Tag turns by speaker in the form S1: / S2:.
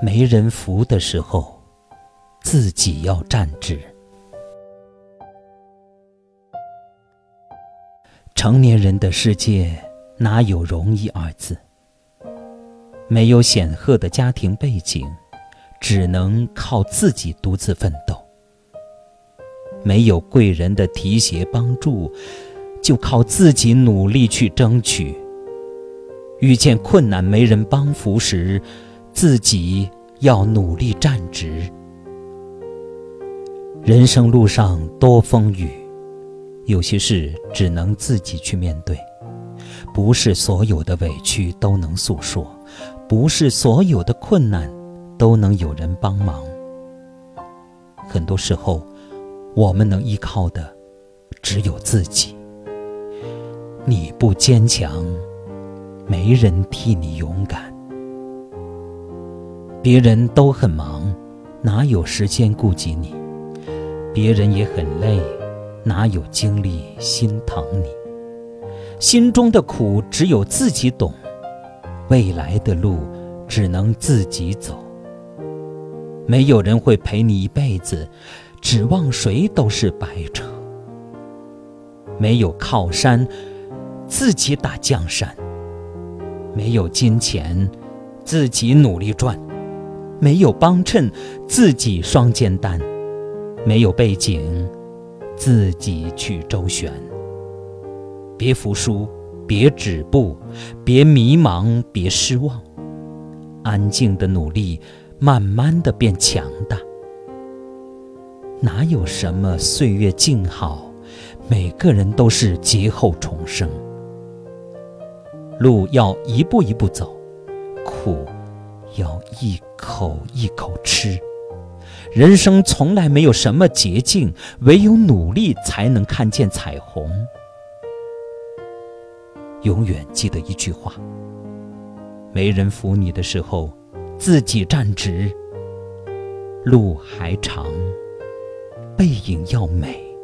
S1: 没人扶的时候，自己要站直。成年人的世界哪有容易二字？没有显赫的家庭背景，只能靠自己独自奋斗；没有贵人的提携帮助，就靠自己努力去争取。遇见困难没人帮扶时，自己要努力站直。人生路上多风雨，有些事只能自己去面对。不是所有的委屈都能诉说，不是所有的困难都能有人帮忙。很多时候，我们能依靠的只有自己。你不坚强，没人替你勇敢。别人都很忙，哪有时间顾及你？别人也很累，哪有精力心疼你？心中的苦只有自己懂，未来的路只能自己走。没有人会陪你一辈子，指望谁都是白扯。没有靠山，自己打江山；没有金钱，自己努力赚。没有帮衬，自己双肩担；没有背景，自己去周旋。别服输，别止步，别迷茫，别失望。安静的努力，慢慢的变强大。哪有什么岁月静好？每个人都是劫后重生。路要一步一步走，苦。要一口一口吃，人生从来没有什么捷径，唯有努力才能看见彩虹。永远记得一句话：没人扶你的时候，自己站直。路还长，背影要美。